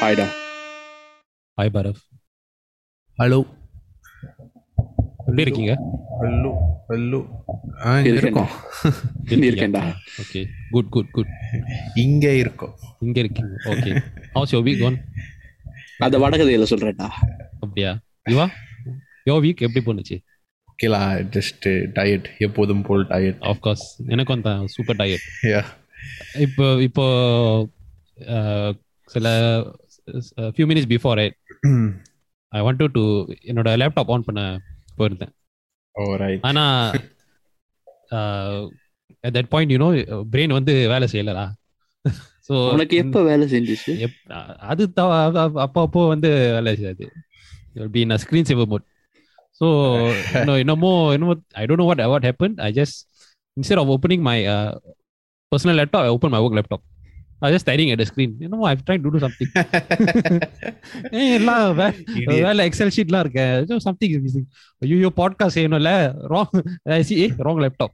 ஹாய்டா. Hi hello எப்படி இருக்கீங்க? Hello hello ஆ இங்க இருக்கேன்டா. இருக்கோம்? இருக்கேன்டா. ஓகே குட் குட் குட் இங்க இருக்கோம். இங்க இருக்கீங்க. Okay how's your week one அந்த வடகதையில சொல்றேன்டா. அப்படியா? இவா யோ வீக் எப்படி போணுச்சு? ஓகேலா ஜஸ்ட் டயட் எப்போதும் போல் டயட் ஆஃப்கோர்ஸ் எனக்கும் தான் சூப்பர் டயட் யா இப்போ இப்போ சில few minutes before right I want to என்னோட லேப்டாப் ஆன் பண்ண போயிருந்தேன். ஓ ரைட் ஆனா at that point you know brain வந்து வேலை செய்யலடா. ஸோ உனக்கு எப்ப வேலை செஞ்சுச்சு? அது அப்ப- அப்போ வந்து வேலை செய்யாது. Be in screen saver mode So no, you know more, you know, I don't know what what happened. I just instead of opening my uh, personal laptop, I opened my work laptop. I was just staring at the screen. You know, I've tried to do something. hey, eh, la, well, Excel sheet la, so something is missing. You your podcast, you know, la, wrong. I see, eh, wrong laptop.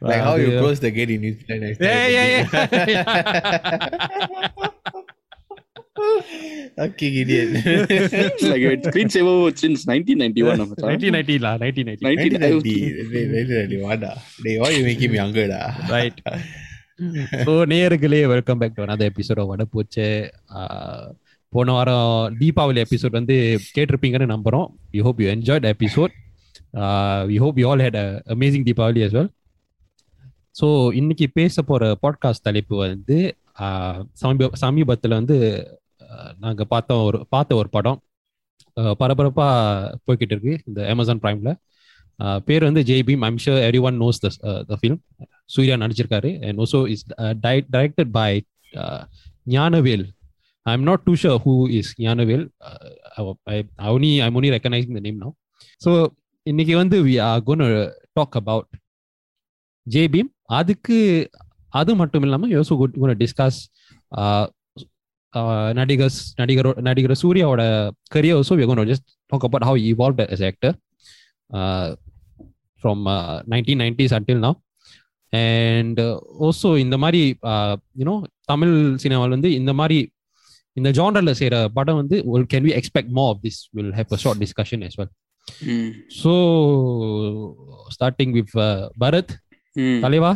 Like uh, how the, you close the gate in Newfoundland. Yeah, yeah, yeah. yeah. yeah, okay idiot like it's been saver since 1991 நம்ம தான். 1990 லா 1990 1990 வாடா டேய் why you making me younger டா right so நேயர்களே welcome back to another episode வட போச்சு போன வாரம் தீபாவளி எபிசோட் வந்து கேட்டிருப்பீங்கன்னு நம்புறோம். We hope you enjoy episode we hope you all had amazing Deepavali as well. So இன்னைக்கு பேச போற பாட்காஸ்ட் தலைப்பு வந்து சமீப சமீபத்தில் வந்து நாங்கள் நாங்க பார்த்த ஒரு பார்த்த ஒரு படம் பரபரப்பா போய்கிட்டு இருக்கு இந்த அமேசான் பிரைம்ல பேர் வந்து Jai Bhim I'm sure every one knows the film Suriya நடிச்சிருக்காரு. And also is directed by Gnanavel. I am not too sure who is Gnanavel Avani I only recognise the name no so இன்னைக்கு வந்து we are gonna talk about Jai Bhim அதுக்கு அது மட்டும் இல்லாமல் யோசோ cone discuss நடிகர்ஸ் நடிகரோ நடிகர் சூர்யாவோட career also we gonna just talk about how evolve as actor uh, from uh, 1990s until now and Osho இந்த மாதிரி யூனோ தமிழ் சினிமாவில் வந்து இந்த மாதிரி இந்த ஜானரில் செய்கிற படம் வந்து can we expect more of this will have a short discussion as well ம். ஸோ ஸ்டார்டிங் வித் பரத் ம். தலைவா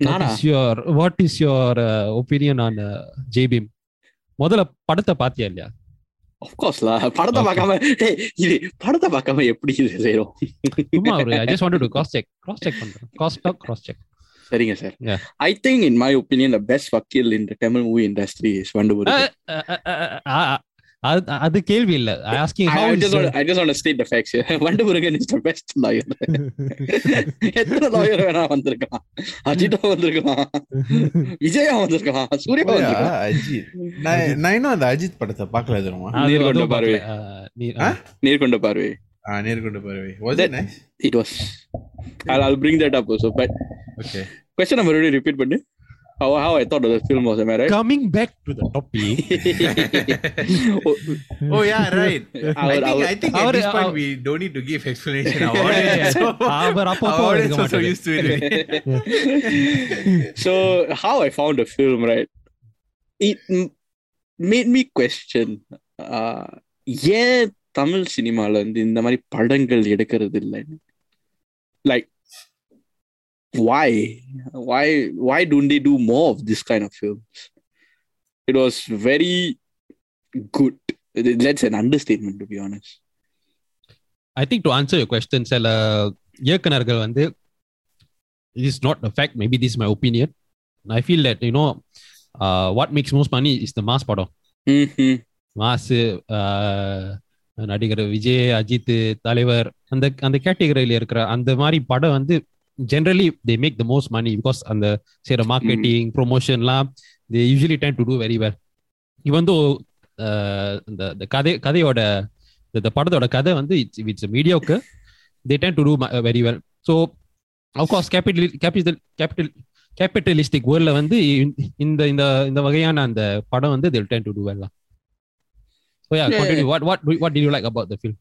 நானா? What is your what is your opinion on ஜேபிம் முதல்ல படத்தை பார்த்தியா இல்லையா? Of course லா. படத்தை. பார்க்காம இது படத்தை பார்க்காம எப்படி இது செய்றோம் சும்மா ஒரு I just want to cross check cross check பண்றேன். கிராஸ் டாக் கிராஸ் செக் சரிங்க sir. I think in my opinion the best வக்கீல் in the Tamil movie industry is வண்டுபுரி அது கேள்வி இல்ல. Asking how I just I just want state the facts Vandamurugan is the best lawyer எத்தனை lawyer வேணா வந்திருக்கலாம். அஜித் வந்திருக்கலாம். விஜய் வந்திருக்கலாம். சூர்யா வந்திருக்கலாம். அஜித். நான் இன்னும் அந்த அஜித் படத்தை பார்க்கல தெரியுமா? நீர்கொண்ட பார்வை. நீர்கொண்ட பார்வை. ஆ நீர்கொண்ட பார்வை. Was it nice it was I will bring that up so but okay question number repeat பண்ணு. how, how I thought of the film was am I right coming back to the topic Oh, oh yeah right I our- think our- I think at our- this point our- we don't need to give explanation our Yeah, yeah, audience yeah. Our our அப்பப்போ audience இருக்க also மாட்டாரு. used to it so how I found the film right it m- made me question uh, ஏன் தமிழ் சினிமால வந்து இந்த மாதிரி படங்கள் எடுக்கிறது இல்லை like why why why don't they do more of this kind of films it was very good that's an understatement to be honest i think to answer your question சில இயக்குனர்கள் வந்து it is not a fact maybe this is my opinion i feel that you know uh, what makes most money is the mass படம் mass நடிகர் விஜய் அஜித் தலைவர் அந்த அந்த கேட்டகரியில் இருக்கிற அந்த மாதிரி படம் வந்து generally they make the most money because on the say the they usually time to they very tend to do very well. Uh, கதை கதையோட இந்த படத்தோட கதை வந்து இட்ஸ் இட்ஸ் மீடியாவுக்கு they tend to do very well so of course capitally capital capital capitalistic வேர்ல்டில் வந்து இந்த இந்த இந்த வகையான அந்த படம் வந்து they time to two வெல்லாம் so yeah continue what what what did you like about the film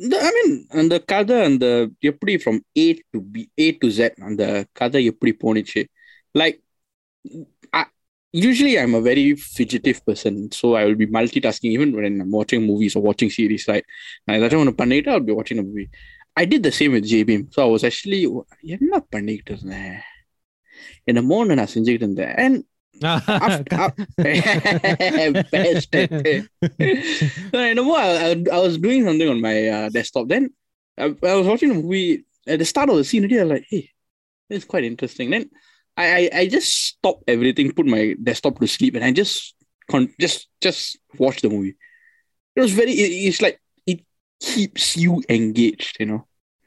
I mean அந்த கதை அந்த எப்படி from A to B A to Z அந்த கதை எப்படி போனிச்சு like usually I am a very fidgety person so I will B multi tasking even when I'm வாட்சிங் movies வாட்சிங் series like நான் ஏதாச்சும் ஒன்று பண்ணிட்டு ஐ பி வாட்சிங் movie I did the same with JBM so I was actually என்ன பண்ணிக்கிட்டு இருந்தேன்? என்னமோ ஒன்று நான் செஞ்சுக்கிட்டு இருந்தேன். And after, I know what I, I, was doing something on my uh, desktop. Then I, I, was watching a movie at the start of the scene. I was like, "Hey, it's quite interesting." Then I, I, I just stopped everything, put my desktop to sleep, and I just con- just just watch the movie. It was very. It, it's like it keeps you engaged. You know,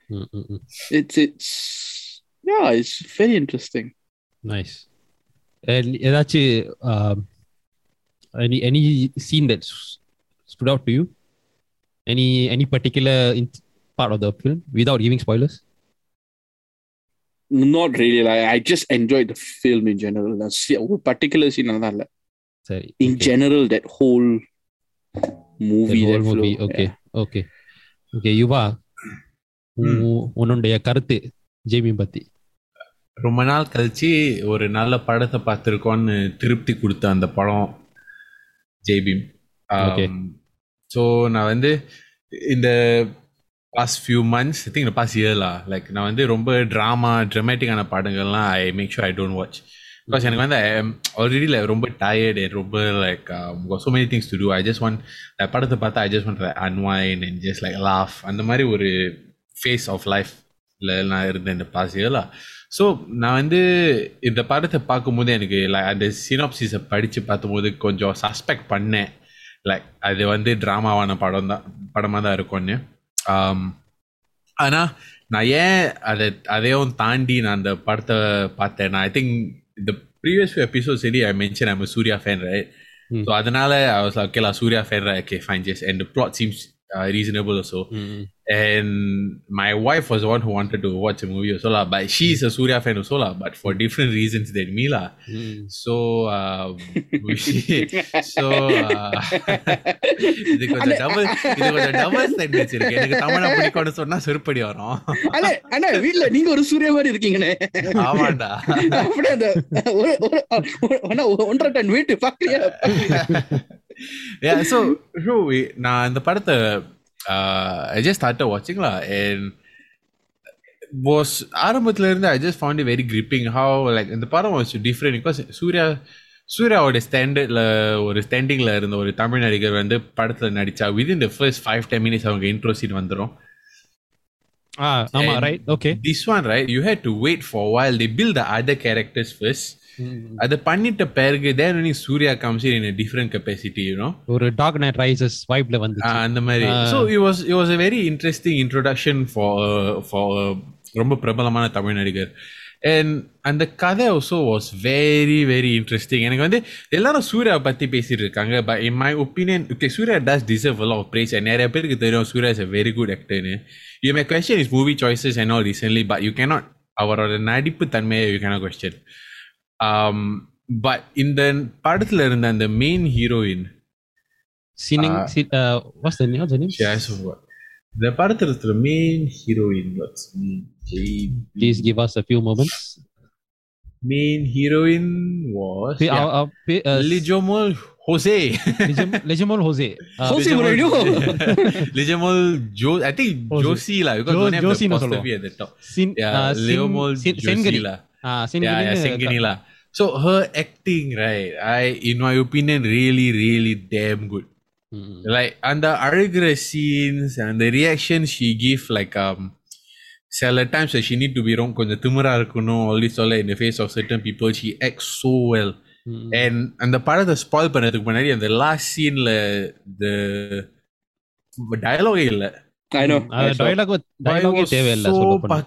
Mm-mm. it's it's yeah, it's very interesting. Nice. ஏதாச்சும் um, any any scene that stood out to you? Any any particular part of the film without giving spoilers? Not really. Like I just enjoyed the film in general. ஒரு particular scene நல்லா இல்ல. சரி in okay. general that whole movie The whole movie. flow, Okay. yeah. Okay. Okay. யுவா உன்- உன்னுடைய கருத்து Jamie பத்தி ரொம்ப நாள் கழிச்சு ஒரு நல்ல படத்தை பார்த்துருக்கோன்னு திருப்தி கொடுத்த அந்த படம் ஜெய்பீம். ஸோ நான் வந்து இந்த past few months I think past இயர்லா like நான் வந்து ரொம்ப ட்ராமா ட்ரமேட்டிக்கான படங்கள்லாம் I make sure I don't watch because எனக்கு வந்து ஆல்ரெடி லைக் ரொம்ப டயர்டு ரொம்ப like so many things to do. I just want படத்தை பார்த்தா I just want unwind and just like laugh அந்த மாதிரி ஒரு ஃபேஸ் ஆஃப் லைஃப்ல நான் இருந்தேன் இந்த பாஸ் இயர்லா ஸோ நான் வந்து இந்த படத்தை பார்க்கும்போது எனக்கு like அந்த சினாப்சிஸை படித்து பார்க்கும்போது கொஞ்சம் சஸ்பெக்ட் பண்ணேன். லைக் அது வந்து ட்ராமாவான படம் தான் படமாக தான் இருக்கும்னு. ஆனால் நான் ஏன் அதை அதையும் தாண்டி நான் அந்த படத்தை பார்த்தேன் ஐ திங்க் இந்த ப்ரீவியஸ் எபிசோட் சரி I mention I'm Suriya fan right. So அதனால ஐ வாஸ் ஓகே லா Suriya fan okay fine ஜெஸ் and plot seems reasonable so and my wife was the one who wanted to watch a movie also lah, but she's a Surya fan also lah, but for different reasons than me lah. So um, we, so uh, இது கொஞ்சம் double இது கொஞ்சம் double standards இருக்கு எனக்கு தமிழா பிடிக்கும்னு சொன்னா செருப்படி வரும் அண்ணே அண்ணா வீட்ல நீங்க ஒரு சூர்யா மாதிரி இருக்கீங்கண்ணே ஆமாண்டா அப்படியே அந்த ஒரு ஒரு ஒரு- அண்ணா, ஒன்றரை டன் வீட்டு பக்கலையா yeah so so we நான் இந்த படத்தை uh, I just started watching lah and was ஆரம்பத்துல இருந்து I just found it very gripping how like இந்த படம் was different because சூர்யா சூர்யாவோட ஸ்டாண்டர்ட்ல ஒரு ஸ்டாண்டிங்ல இருந்த ஒரு தமிழ் நடிகர் வந்து படத்துல நடிச்சா within the first five ten minutes அவங்க இன்ட்ரோ சீன் வந்துரும் ஆ ஆமா And right okay this one right you had to wait for a while they build the other characters first Mm-hmm. அதை பண்ணிட்ட பிறகு தேன் சூர்யா காமிச்சு in different capacity you know ஒரு dark knight rises வைப்ல வந்து அந்த மாதிரி. So it was it was a very interesting introduction for for ரொம்ப பிரபலமான தமிழ் நடிகர். அண்ட் அந்த கதை also was very very interesting எனக்கு வந்து எல்லாரும் சூர்யா பற்றி பேசிட்டு இருக்காங்க but in my opinion okay Suriya does deserve all of நிறைய பேருக்கு தெரியும் Suriya is a very good ஆக்டர்னு you my question is movie choices and all recently but you cannot அவரோட நடிப்பு தன்மையை you cannot question um, but இந்த படத்துல இருந்த அந்த main heroine sinning Ah. What's the name what's the name Yeah, so what? The part of the main heroine, what's name? Jade. Please give us a few moments Main heroine was P- yeah, uh, uh, P- uh, Lijomol Jose. Legem- Legemol Jose Uh, Jose Legemol- Mourinho. Lijomol Jo. I think Jose. Josie lah because Jo- don't have Josie the னு apostrophe at the top. Sin- Yeah, uh, Sin- Leomol Sin- Josie Sengiri. lah. Ah, Yeah, Sengiri yeah, னு Sengini lah. So her acting, right? I, in my opinion, really, really damn good. Mm. like அந்த அழுகிற scenes and the reaction she give like um சில times that she need to be wrong கொஞ்சம் திமிரா இருக்கணும் all this all that in the face of certain people she acts so well Mm. and அந்த படத்தை spoil பண்ணதுக்கு முன்னாடி அந்த last சீன்ல the dialogue இல்ல I know. அது I saw. dialogue But it dialogue was தேவையில்லை so சொல்ல போனா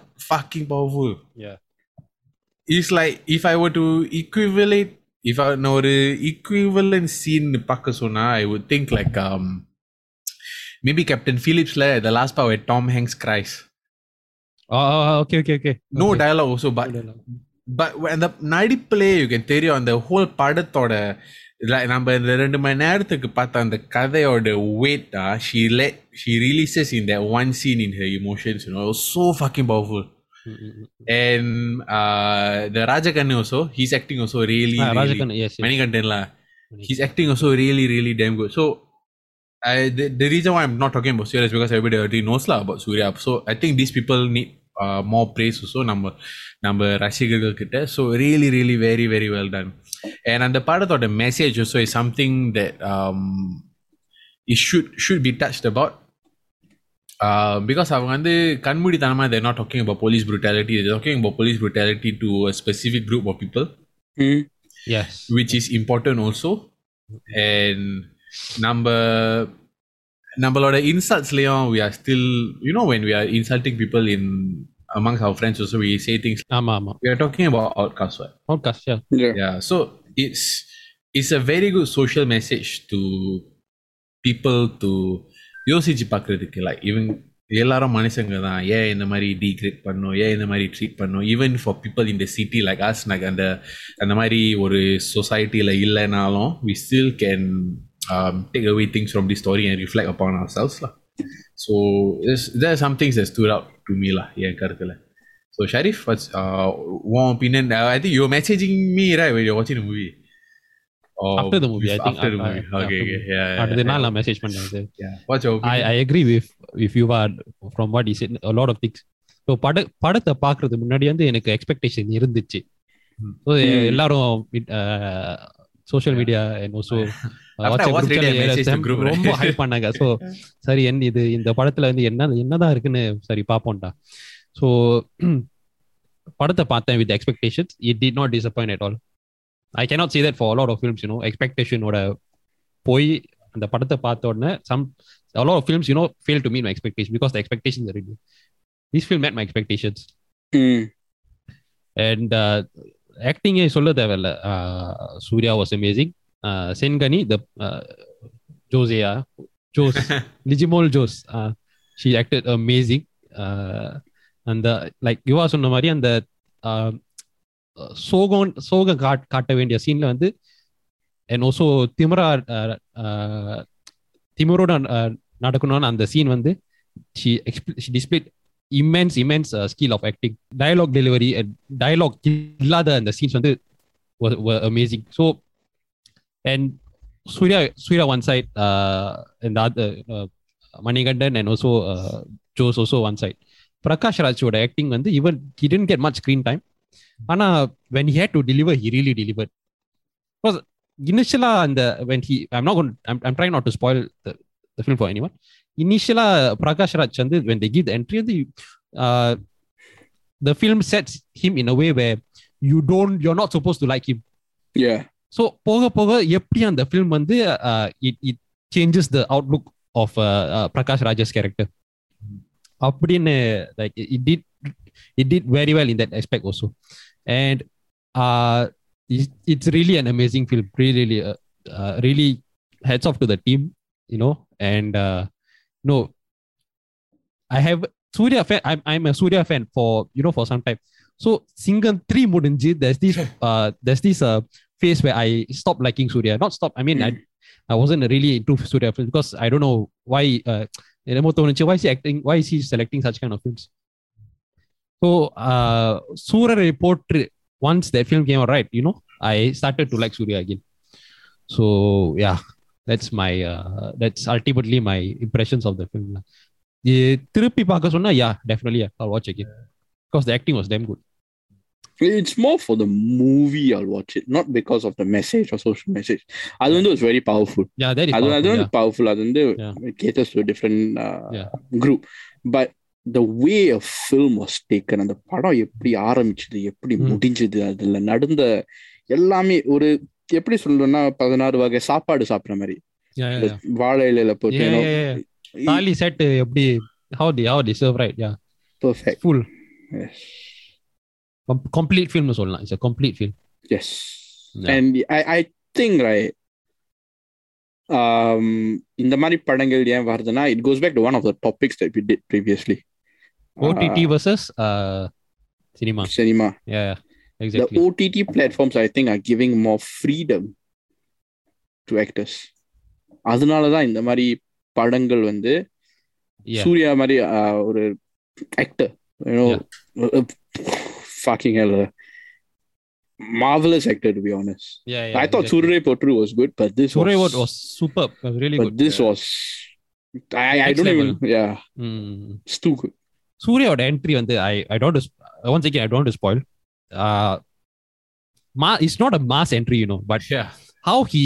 it's like if I were to equivalent if I நான் ஒரு equivalent scene பார்க்க சொன்னா I would think like um maybe Captain Phillipsல the last part where Tom Hanks cries Ah, ah, ah, okay okay okay no Okay. dialogue also but No dialogue. but when the நடிப்புலே you can தெரியும் அந்த whole படத்தோட like நம்ம இந்த ரெண்டு மணி நேரத்துக்கு பார்த்த அந்த கதையோட weight ah she let she releases in that one scene in her emotions you know it was so fucking powerful And uh, the Rajakanni also, he's acting also really, ah, really Rajakanni, yes, yes. Manikandan la. He's acting also really, really damn good. So I the, the reason why I'm not talking about Surya is because everybody already knows lah about Surya. So I think these people need uh, more praise also நம்ம நம்ம really really very very really very and well done part of படத்தோட message also is something that um, it should should be touched about uh, because அவங்க வந்து கண்மூடித்தனமா they're not talking about police brutality they're talking about police brutality to a specific group of people Mm. Yes. which is important also and நம்ம நம்மளோட insultsலயும் we are still you know when we are insulting people in amongst our friends also we say things ஆமா ஆமா we are talking about outcasts right? Podcast yeah Yeah. yeah so it's it's a very good social message to people to யோசிச்சு பார்க்குறதுக்கு இல்லை. இவங்க எல்லாரும் மனுஷங்க தான். ஏன் இந்த மாதிரி டீக்ரேட் பண்ணும்? ஏன் இந்த மாதிரி ட்ரீட் பண்ணும்? Even for people in the city like as knock அந்த அந்த மாதிரி ஒரு சொசைட்டியில் இல்லைனாலும் we still can take away things from the story and reflect upon our செல்ஸ்லாம் so there some things எஸ் டூர் அவுட் டு மீலா என் கருத்தில். So Sharif what's one opinion I think you messaging Meera right you வாட்சிங் movie After the movie, I think. After the uh, movie. uh, Okay, after okay. movie. Yeah, yeah. நாள் நான் message பண்ணேன் yeah. What's your I, opinion? I agree with if you are from what he said a lot of things so பட படத்தை பார்க்கறது முன்னாடி வந்து எனக்கு expectation இருந்துச்சு. ஸோ. எல்லாரும் social media so After I I the? ரொம்ப ஹைப் பண்ணாங்க ஸோ சரி என் இது இந்த படத்துல வந்து என்ன என்னதான் இருக்குன்னு சரி பார்ப்போம்டா ஸோ படத்தை பார்த்தேன் with expectations it did not disappoint at all I cannot see that for a lot of films you know எக்ஸ்பெக்டேஷனோட போய் அந்த படத்தை பார்த்த உடனே some a lot of films you know fail to meet my expectations because the expectations are really this film met my expectations Mm. and uh, acting சொல்ல தேவையில்ல uh, Surya was amazing uh, சென்கனி the uh, Josiah Jose Lijomol Jose uh, she acted amazing uh, அந்த like Yuva சொன்ன மாதிரி அந்த uh, சோகம் சோகம் காட்ட வேண்டிய சீன்ல வந்து என் ஓசோ திமரா திமரோட நடக்கணும்னு அந்த சீன் வந்து display immense immense skill of acting dialogue delivery dialogue இல்லாத அந்த சீன்ஸ் வந்து amazing so and Suriya Suriya one side இந்த Manikandan and also Jose also one side Prakash ராஜோட acting வந்து இவன் he tend get much screen time ஆனா when he had to deliver he really delivered because initially அந்த when he I'm not going I'm, I'm trying not to spoil the, the film for anyone initially Prakash Raj வந்து when they give the entry வந்து uh, the film sets him in a way where you don't you're not supposed to like him Yeah. So போக போக எப்படி அந்த film வந்து it it changes the outlook of Prakash Raj's character அப்படின்னு like it did it did very well in that aspect also and uh, it's really an amazing film. Really, really, uh, uh really off to the team, you know. And uh, no, I have Surya fan. I'm, I'm a Surya fan for you know for some time. So Singham three Mudinji, there's this uh there's this uh phase where I stopped liking Surya. Not stop. I mean, I mm. I wasn't really into Surya because I don't know why. Uh, why is he acting? Why is he selecting such kind of films? So, uh, சூரரை போற்று once that film came out, right? You know, I started to like Surya again. So yeah, that's my uh, that's ultimately my impressions of the film. lah. Eh, திருப்பி பார்க்க சொன்னா yeah, definitely yeah, I'll watch again because the acting was damn good. It's more for the movie I'll watch it, not because of the message or social message. அது வந்து was very powerful. Yeah, that is அது அது powerful, வந்து yeah. powerful. அது வந்து Yeah. it caters to a different uh, Yeah. group. But the way of film was taken அந்த படம் எப்படி ஆரம்பிச்சது எப்படி முடிஞ்சது அதுல நடந்த எல்லாமே ஒரு எப்படி சொல்லணும்னா பதினாறு வகை சாப்பாடு சாப்பிடுற மாதிரி. வாழை இலையில போட்டு செட் எப்படி how the how the serve right yeah perfect full complete film சொல்லலாம். It's a complete film S and I I think right இந்த மாதிரி படங்கள் ஏன் வருதுன்னா it goes back to one of the topics that did previously OTT versus uh cinema cinema. yeah, yeah. exactly the OTT platforms I think are giving more freedom to actors அதனால தான் இந்த மாதிரி படங்கள் வந்து yeah சூர்யா மாதிரி uh, ஒரு actor you know fucking hell uh, marvelous actor to be honest yeah, yeah I thought exactly. Surya Potru was good but this Surya was, was superb was really but good this was I, I Next don't even level. yeah Mm. it's too good சூர்யாவோட entry வந்து I I don't once again I don't spoil மா it's not a mass entry you know but Yeah. how he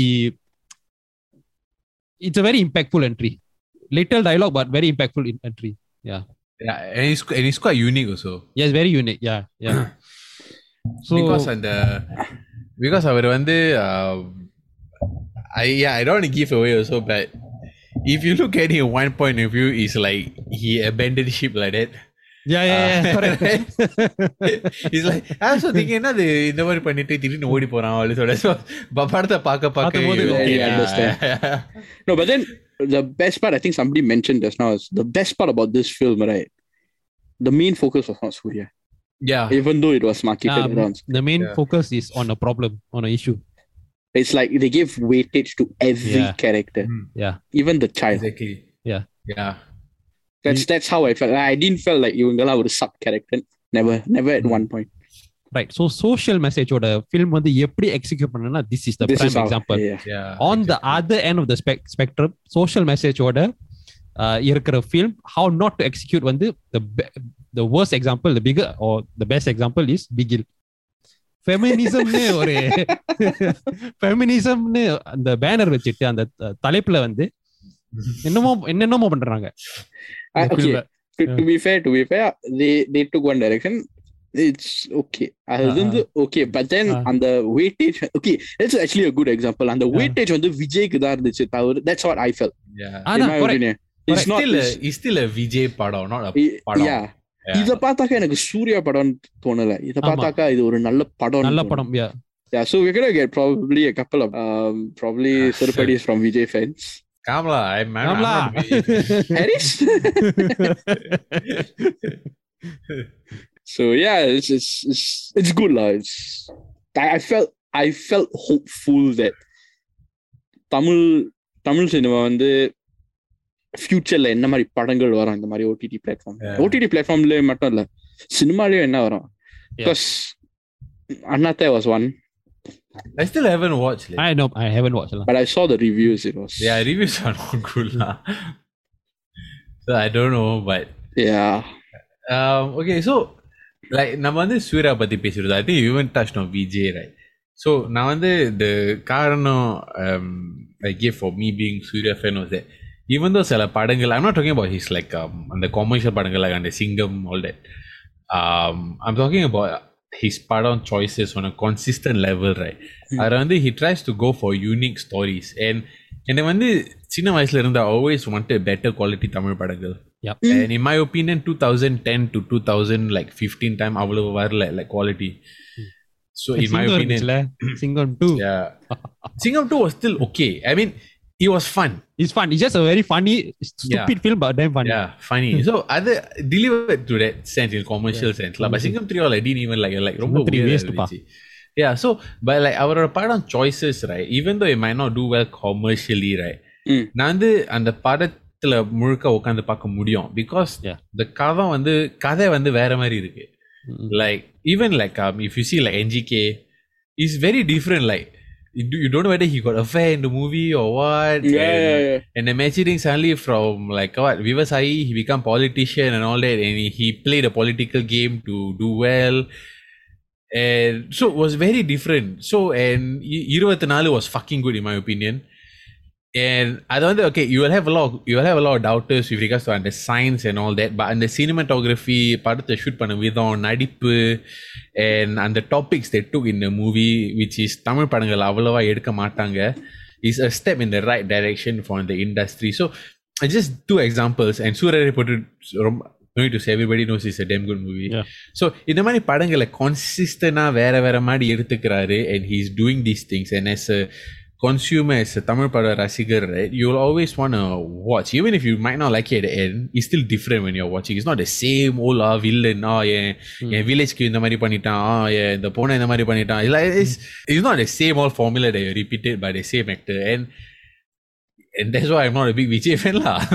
it's a very impactful entry little dialogue but very impactful in- entry Yeah. And it's, and it's quite unique also. yes very unique yeah yeah so because அந்த because அவர் வந்து uh, I yeah I don't want to give away also but if you look at it in one point of view it's like he abandoned ship like that yeah yeah yeah Uh, correct it's like I also thinking என்ன அது இந்த மாதிரி பண்ணிட்டு திடீர்னு ஓடி போறான் அப்படின்னு சொல்ல so ப- படத்தை பார்க்க பார்க்க பார்த்தபோது you- okay, I understand. no but then the best part I think somebody mentioned just now is the best part about this film right the main focus was not Surya yeah even though it was marketed Um, around the main Yeah. focus is on a problem on an issue it's like they gave weightage to every Yeah. character Mm. yeah even the child exactly Yeah. yeah that's that's how I felt I didn't feel like இவங்கெல்லாம் ஒரு sub character never never at Mm. one point right so social message ஓட film வந்து எப்படி execute பண்ணனா this is the this is prime how example yeah yeah on the other end of the spec- spectrum social message ஓட uh, இருக்கிற film how not to execute வந்து the be- the worst example the bigger or the best example is bigil ஃபெமினிசம்னு ஒரு ஃபெமினிசம்னு அந்த banner வச்சுட்டு அந்த த- தலைப்புல வந்து என்னமோ என்னென்னமோ பண்றாங்க. To be fair to be took one direction it's okay okay but அந்த வெயிட்டேஜ் ஓகே அந்த வெயிட்டேஜ் வந்து விஜய்க்கு தான் இருந்துச்சு தவிர that's what I felt it's is Vijay படம் நாட் பார்த்தாக்கா எனக்கு சூர்யா படம் தோணல. இத பார்த்தாக்கா இது ஒரு நல்ல படம் நல்ல படம் yeah yeah so we going to get probably a couple of um, probably surprise from vijay fans. Kamala I'm, I'm, I'm ஆம்லா. not Vijay. Harris so yeah it's it's it's, it's good lah it's I, I felt I felt hopeful that Tamil Tamil cinema வந்து ஃபியூச்சர்ல என்ன மாதிரி படங்கள் வரும் இந்த மாதிரி OTT platform. OTT பிளாட்ஃபார்ம்ல மட்டும் இல்ல சினிமாலயும் என்ன வரும் because Annaatthe was one I still haven't watched it. I know I haven't watched lah. But I saw the reviews it was yeah reviews are not good lah. so I don't know but yeah um, okay so like நம்ம வந்து சூர்யா பத்தி பேசுறது I think you even touched on Vijay right so நான் வந்து the காரணம் um, I gave for me being Surya fan was that even though சில படங்கள் I'm not talking about his like um, அந்த commercial படங்கள் like அந்த சிங்கம் all that um, I'm talking about His படம் choices on a consistent level right Hmm. வந்து he tries to go for unique stories and எனக்கு வந்து சின்ன வயசுல இருந்து always wanted better quality Tamil படங்கள் Yep. Mm. and in my opinion 2010 to 2000 like 15 time அவ்வளவு வரல like quality so in my Singam opinion இருந்துச்சுல, Singam two yeah Singam 2 was still okay I mean it was fun It's fun. It's just a very funny, stupid film, but damn funny. yeah funny so other delivered to that sense in commercial sense lah. but Mhm. Singam 3 all I didn't even like like ரொம்ப Singam three weird waste பா. இருந்துச்சு. yeah so but like அவரோட படம் choices right even though it might not do well commercially right Mm. நான் வந்து அந்த படத்துல முழுக்க உட்காந்து பார்க்க முடியும் because Yeah. the கதை வந்து கதை வந்து வேற மாதிரி இருக்கு Mm. like even like um, if you see like NGK it's very different like you, do, you don't know whether he got affair in the movie or what. Yeah. And, and imagine suddenly from like what Vivasai, he become politician and all that, and he, played a political game to do well. And so it was very different. So and Iruvati was fucking good in my opinion and அது வந்து okay you will have a lot of, you will have a lot of doubters with regards to அந்த science and all that but அந்த cinematography படத்தை shoot பண்ண விதம் நடிப்பு and அந்த topics they took in the movie which is Tamil படங்கள் அவ்வளவா எடுக்க மாட்டாங்க is a step in the right direction for the industry so I just two examples and சூரரை போட்டு ரொம்ப no need to say everybody knows it's a damn good movie Yeah. so இந்த மாதிரி படங்களை consistent வேற வேற மாதிரி எடுத்துக்கிறாரு and he's doing these things and as a consumer as a Tamil pada rasigar, right, you'll always want to watch. Even if you might not like it at the end, it's still different when you're watching. It's not the same old ah, villain. Ah, yeah, என் வில்லேஜ்க்கு இந்த மாதிரி பண்ணிட்டான் ஆ என் இந்த பொண்ணை இந்த மாதிரி பண்ணிட்டான் It's like it's, it's not the same old formula that you repeated by the same actor and and that's why I'm not a big Vijay fan lah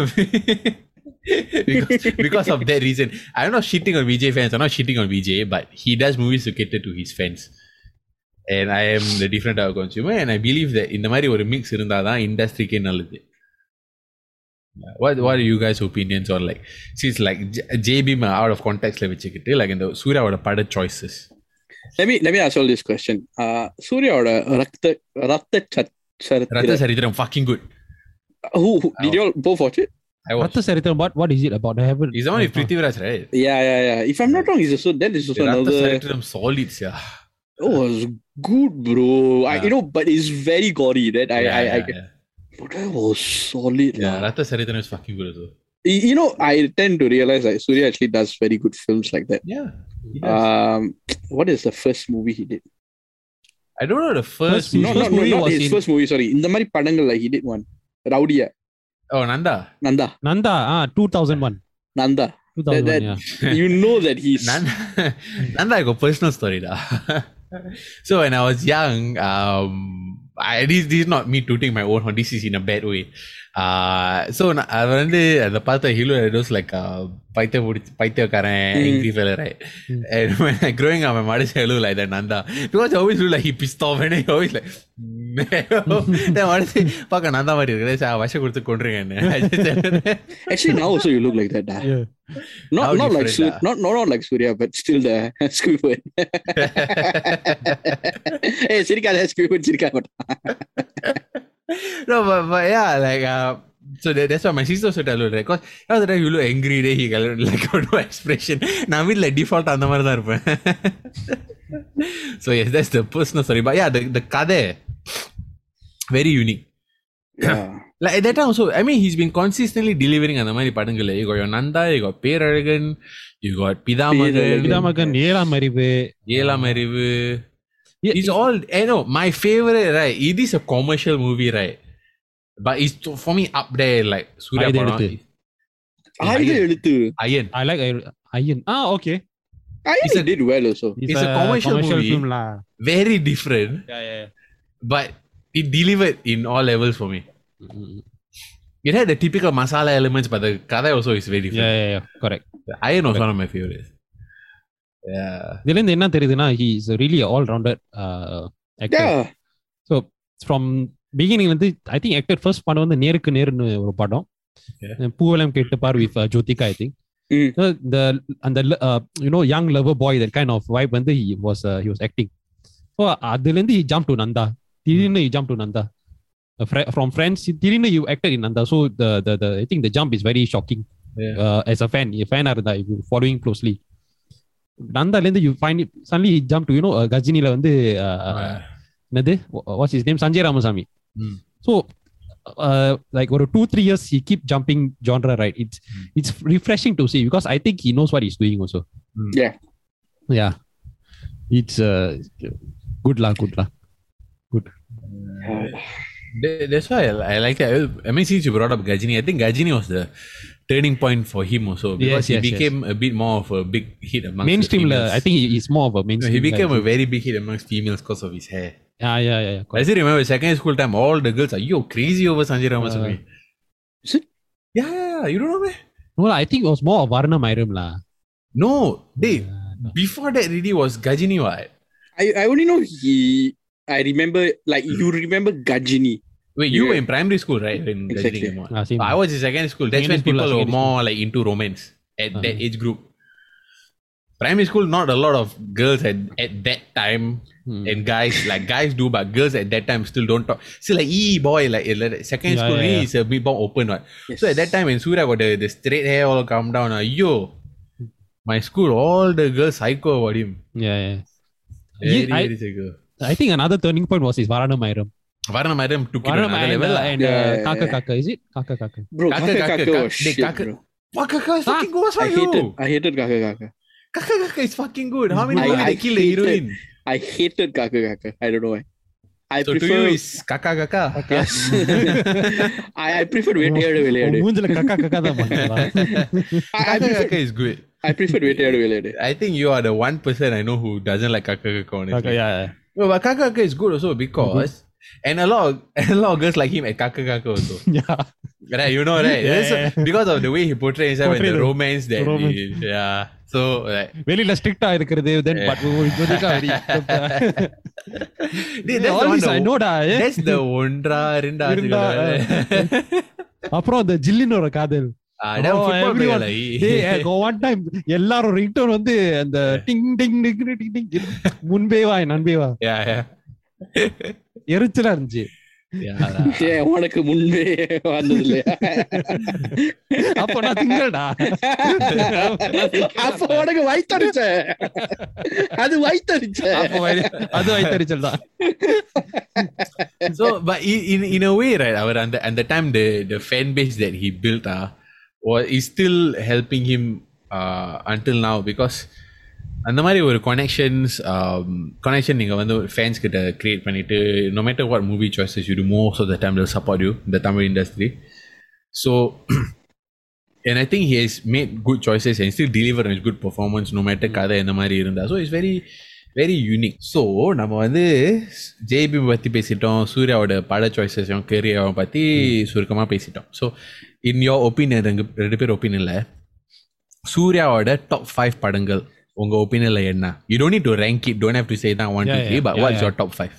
because, because of that reason I'm not shitting on Vijay fans I'm not shitting on Vijay but he does movies to cater to his fans And I am the different of consumer and I believe the இந்த மாதிரி ஒரு mix இருந்தால் தான் இண்டஸ்ட்ரிக்கே நல்லது what what you guys opinions are like cheese like JP out of கான்டாக்ட்ஸில் வச்சுக்கிட்டு like இந்த சூர்யாவோட பட சாய்ஸஸ் லெமி லெமி ஆ சொல் திஸ் கொஸ்டின் சூர்யாவோட Ratha Ratha Ratha Sarithiram fucking good Who, who did you all both watch it? I watched. Ratha Saritam, what, what is it about? I haven't. It's the one with Prithviraj, right? Yeah, yeah, yeah. If I'm not wrong, it's also that is also Ratha another. Ratha Saritam, solid, yeah. It uh, was good, bro. Yeah. I, you know, but it's very gory, That I, yeah, I, I yeah. But that was solid. Yeah, Rata Saritan is fucking good as well. You know, I tend to realize that Surya actually does very good films like that. Yeah. Um, what is the first movie he did? I don't know the first. first movie. No, first no, movie no, not his in... first movie. Sorry, in the many padangal he did one. Rowdiya. Oh, Nanda. Nanda. Nanda. Ah, two thousand one. Nanda. That, that, yeah. You know that he's Nanda. Nanda, I got personal story da. so when I was young, um, I, this, this is not me tooting my own horn. This is in a bad way. Uh, so நான் அது வந்து அந்த பார்த்த hero it like பைத்திய முடிச்சு பைத்தியக்காரன் Mm. angry fella right Mm. and when I growing up my mother said hello like that Nanda because I always look like he pissed off and then he always like mother say பார்க்க நந்தா மாதிரி இருக்கு sir விஷம் கொடுத்து her, actually now also you look like that. Yeah. not How not like different, Sur- not, not not like Surya but still the Squidward hey சிரிக்காத Squidward சிரிக்காத no, but, but yeah, like uh, so that, that's why my sister also tell you that because other time you look angry, then he got like got no expression. நான் வீட்டில் default அந்த மாதிரி தான் இருப்பேன் so yes, that's the personal story. But yeah, the the கதை very unique. Yeah. like at that time also i mean he's been consistently delivering அந்த மாதிரி படங்கள். You got your nanda you got Perazhagan you got Pithamagan, Pithamagan Yela அறிவு ஏழாம் Yeah, it's all i know my favorite right? It is a commercial movie right? But it's for me up there like Surya படம் எழுத்து Ayan i like Ayan ah okay. Ayan it's a, did well also. It's, it's a, a commercial, commercial movie, film. Very different. Yeah, yeah but it delivered in all levels for me. It had the typical masala elements, but the kada also is very different. Yeah, yeah, yeah. Correct. The Ayan was Correct. one of my favorites. Yeah. இதுலேருந்து என்ன தெரியுதுன்னா he is really all rounded actor so from பிகினிங்லேருந்து I think actor first படம் வந்து நேருக்கு நேருன்னு ஒரு படம் Poovellam Kettuppar with Jyothika I think இந்த அந்த you know young love boy that kind of vibe வந்து he was he was acting so அதுலேருந்து ஹி ஜம்ப் டு நந்தா திடீர்னு he jumped to Nanda from friends திடீர்னு you acted in Nanda so the the the I think the jump is very shocking Yeah. uh, as a fan ஃபேனா இருந்தா if you following closely நந்தால இருந்து you find it suddenly he jumped to you know uh, கஜினில வந்து uh, Uh, என்னது what's is name Sanjay Ramasamy Mm. So like ஒரு two three years he keep jumping genre right it's Mm. It's refreshing to see because I think he knows what is doing also Mm. Yeah. Yeah it's good லா good law Th- that's why I, I like it. I mean, since you brought up Gajini, I think Gajini was the turning point for him also because yes, yes, he became yes. a bit more of a big hit amongst mainstream. La, I think he's more of a mainstream. He became like a very big hit amongst females because of his hair. Ah, yeah, yeah, yeah. I still remember second school time, all the girls are you crazy over Sanjay Ramaswamy. Uh, it? Yeah, yeah, yeah, you don't know me? No, la, I think it was more of Vaaranam Aayiram la. No, they uh, no. before that really was Gajini Why? I, I only know he I remember like you remember Gajini Wait, you Yeah. were in primary school, right? When Exactly. Gajini came out. I was in secondary school. That's Secondary when school people were secondary more like into romance at that Uh-huh. age group. Primary school, not a lot of girls at, at that time Hmm. and guys like guys do, but girls at that time still don't talk. Still like e boy like, eh, like secondary Yeah, school yeah, really yeah. is a bit more open. Right? yes. So at that time when Surya got the, the straight hair all come down, uh, yo, my school all the girls psycho about him. Yeah yeah Very, I- very psycho. I think another turning point was his Vaaranam Aayiram. Varanamiram took Varanam it to another level. And uh, yeah, uh, Kaka yeah. Kaka, is it? Kaka Kaka. Bro, Kaka Kaka, Kaka, Kaka, oh, shit, Kaka. Bro. Kaka Kaka is fucking good. for I you? Hated, I hated Kaka Kaka. Kaka Kaka is fucking good. How many I, people I they kill the heroine? I hated Kaka Kaka. I don't know why. I so prefer... to you is Kaka Kaka. Yes. I, I prefer Vettiyadu oh, Vilayadu. மூஞ்சில Kaka கக்கா தான் Kaka Kaka is good. I prefer Vettiyadu Vilayadu. I think you are the one person I know who doesn't like Kaka Kaka honestly. Kaka, yeah. No, but kaka kaka is good also because and a lot of a lot of girls like him at kaka kaka also. Yeah Right, you know, right? Yeah, That's- yeah. Because of the way he portrays himself and Portray the the romance that romance. he- yeah. So like வெளியில ஸ்ட்ரிக்ட்டா இருக்கிறது then but இப்போதைக்கு very Dude, that's the all one this I the- நோடா that's the ஒன்றா ரெண்டா இருந்தா, அப்புறம் அந்த ஜில்லின்னு ஒரு காதல் எல்லாரும் ரிங்டோன் வந்து அந்த டிங் டிங் டிங் டிங் முன்பே வா நன்பே வா. எரிச்சலா இருந்துச்சு. உனக்கு முன்பே வந்தது இல்லையா அப்ப நான் திங்கடா அப்ப உனக்கு வயித்தடிச்ச. அது வயித்தடிச்ச. அது தான். So but in in அவர் அந்த அந்த time the the fan base or is still helping him uh, until now அந்த மாதிரி ஒரு கனெக்ஷன்ஸ் கனெக்ஷன் நீங்கள் வந்து ஃபேன்ஸ் கிட்ட க்ரியேட் பண்ணிவிட்டு no matter what movie choices you do most of the Tamil support you இந்த Tamil industry so N I think he has made good choices and still deliver is good performance no matter கதை இந்த மாதிரி இருந்தால் so it's very very unique so நம்ம வந்து JP பற்றி பேசிட்டோம் சூர்யாவோட பட சாய்ஸஸையும் கெரியரும் பற்றி சுருக்கமாக பேசிட்டோம். ஸோ இன் யோர் ஒப்பீனியன் ரெண்டு ரெண்டு பேர் ஒப்பீனியனில் சூர்யாவோட டாப் ஃபைவ் படங்கள் உங்கள் ஒப்பீனியனில் என்ன? You don't need to rank it don't have to say தான் one two three but what's yeah. Your top five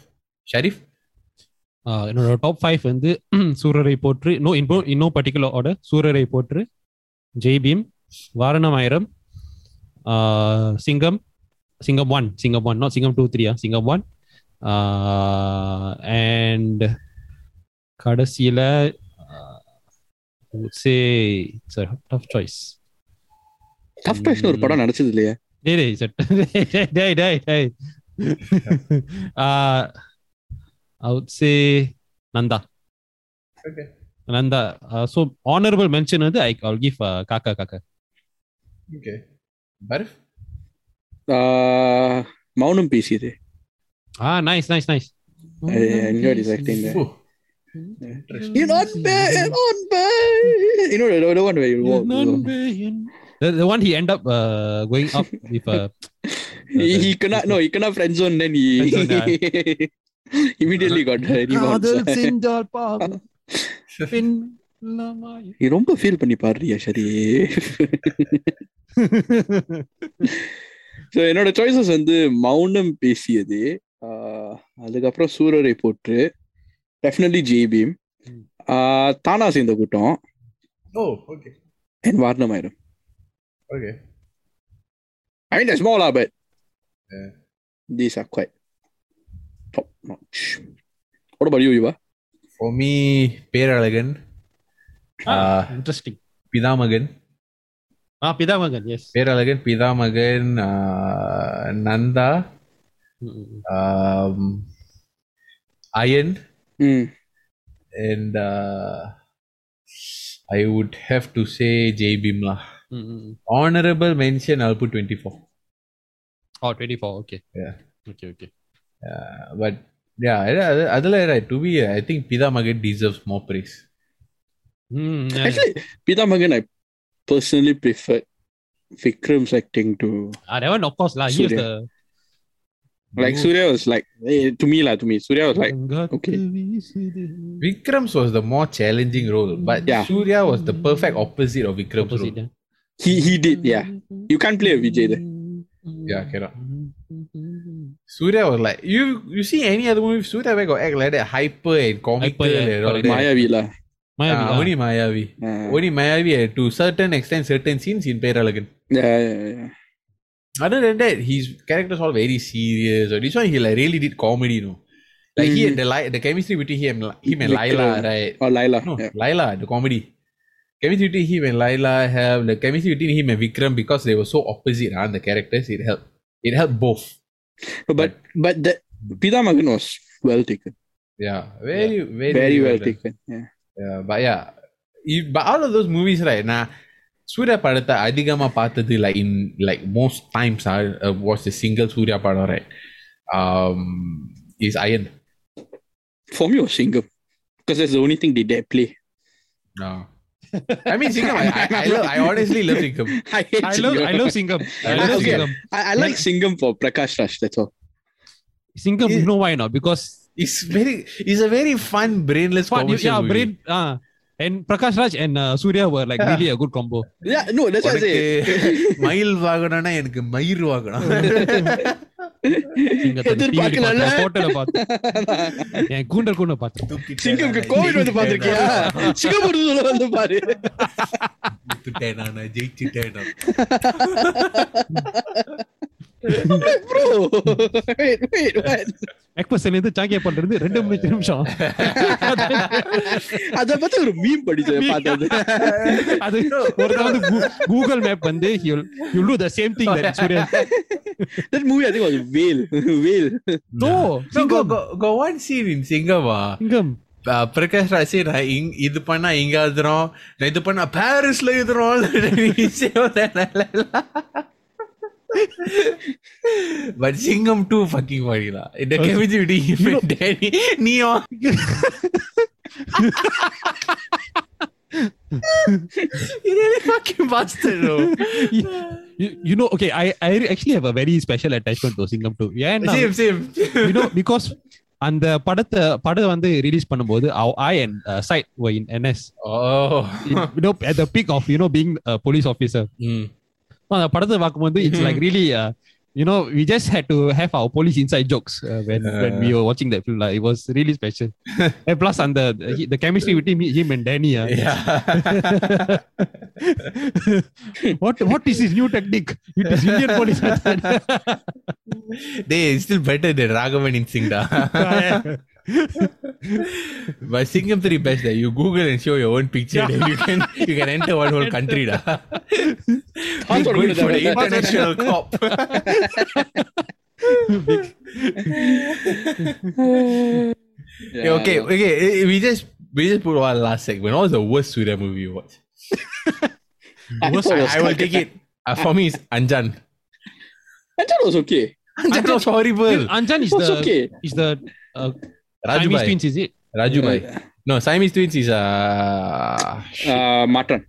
Sharif என்னோட டாப் ஃபைவ் வந்து சூரரை போற்று நோ இன்போ இன்னும் particular order Soorarai Pottru Jai Bhim Vaaranam Aayiram Singam Singam one Singam one not Singam two த்ரீயா Singam one and கடைசியில I would say it's a tough choice. Tough choice ஒரு படம் நடிச்சது இல்லையா? டேய் டேய் சட் டேய் டேய் டேய். ஆ I would say Nandha. Okay Nandha. So honourable mention வந்து ஐ கால் கிவ் காக்கா காக்கா. Okay பர்ஃப் Mounam Pesiyadhe. Ah nice nice nice I enjoy is acting there You're not bad, not bad. You know the, the one where you walk. The, the one he end up uh, going up with uh, he, he cannot no he cannot friend zone then he Friend immediately got uh. நீ ரொம்ப feel பண்ணி பாடுறியா சரி so என்னோட choices வந்து மௌனம் பேசியது ஆஹ், அதுக்கப்புறம் Soorarai Pottru definitely GBM தானா சேர்ந்த கூட்டம். ஓ ஓகே என் வாரணம் ஆயிடும் okay I mean that's small but these are quite top notch what about you Yuva for me Perazhagan interesting Pithamagan ah Pithamagan yes Perazhagan Pithamagan Nandha Ayan Mm. And uh, I would have to say J Bimla. Mm-hmm. Honorable mention, I'll put 24. Oh, 24, okay. Yeah. Okay, okay. Uh, but yeah, Adela, right, to be, I think Pida Magan deserves more praise. Mm, yeah. Actually, Pithamagan, I personally prefer Vikram's acting to. Ah, that one, of course, lah. He was the like Surya was like eh, to me lah to me Surya was like okay. Vikram's was the more challenging role, but Yeah. Surya was the perfect opposite of Vikram's Opposite, role. yeah. he he did yeah you can't play a Vijay there Yeah, cannot. Surya was like you you see any other movie Surya where got act like that hyper and comical Hyper, yeah, and all that. Mayavi lah Mayavi, Ah, ah. only Mayavi. uh, Only Mayavi uh, to certain extent certain scenes in Peralagan. yeah, yeah, yeah. Other than that, his characters all very serious. Or this one he like really did comedy, you know. Like he Mhm. and the li- the chemistry between him, him and. Laila, right? or Laila No, yeah. Laila, the comedy. Chemistry between him and Laila have the chemistry between him and Vikram because they were so opposite, huh, the characters. It helped. It helped both. but but that Pithamagan was well taken Yeah, very, very, very well done. taken yeah Yeah, but yeah, if, but all of those movies, right? நான் சூர்யா படத்தை அதிகமா பார்த்தது like in like most times are was uh, the single Suriya படம் right is um, Ayan For me, it was Singham because that's the only thing they dare play. No. I mean Singham. I, love, I honestly love Singham. I, love Singham. I love Singham. I, like Singham for Prakash Raj. That's all. Singham, it, know why not? Because it's very, it's a very fun, brainless fun. Yeah, brain. Ah. And Prakash Raj and uh, Surya were like really a good combo. Yeah, no, that's what I say. மயில் வாங்கணும்னா எனக்கு மயிர் பார்த்தேன் என் கூண்டல் கூட பார்த்தேன். சிங்கம்க்கு Covid வந்து பாத்திருக்கியா Singapore வந்து பாரு. ஜெயிச்சுட்டேன் like, பண்றது ரெண்டு அத ஒரு மீம் படிச்சேன் கூகுள் மேப் வந்து you to the same thing that movie I think was Vel Singam Ko Prakash ராசி இங் இது பண்ணா இங்க எழுதுறோம் இது பண்ணா பாரிஸ்ல எழுதுறோம் பட் சிங்கம் டூ ஃபக்கிங் பண்ணிடா இந்த கெமிஜி விடி நீயும் You really fucking bastard, bro. you, you know okay I I actually have a very special attachment to Singam too ஏன்னா Same, same. you know because அந்த படத்தை படம் வந்து ரிலீஸ் பண்ணும்போது I and side in NS Oh. you know at the peak of you know being a police officer Mm. அந்த படத்தை பார்க்கும்போது it's like really you know we just had to have our police inside jokes uh, when when we were watching that film like, it was really special and plus and the the chemistry between me- him and Danny uh, Yeah. what what is his new technique it is Indian police method they still better than Raghavan in Singda. But three best that you Google and show your own picture, then you can you can enter one whole country. Da. He's going for the international cop. yeah, okay, okay. Eh, we just we just put one last segment. What was the worst Suda movie you watched? worst, I, I will take it. Uh, for me, it's Anjan. Anjan was okay. Anjan, Anjan was horrible. Anjan is the okay. is the uh, Raju Siamese twins is it? Raju yeah. No, Siamese twins is uh, uh Matran.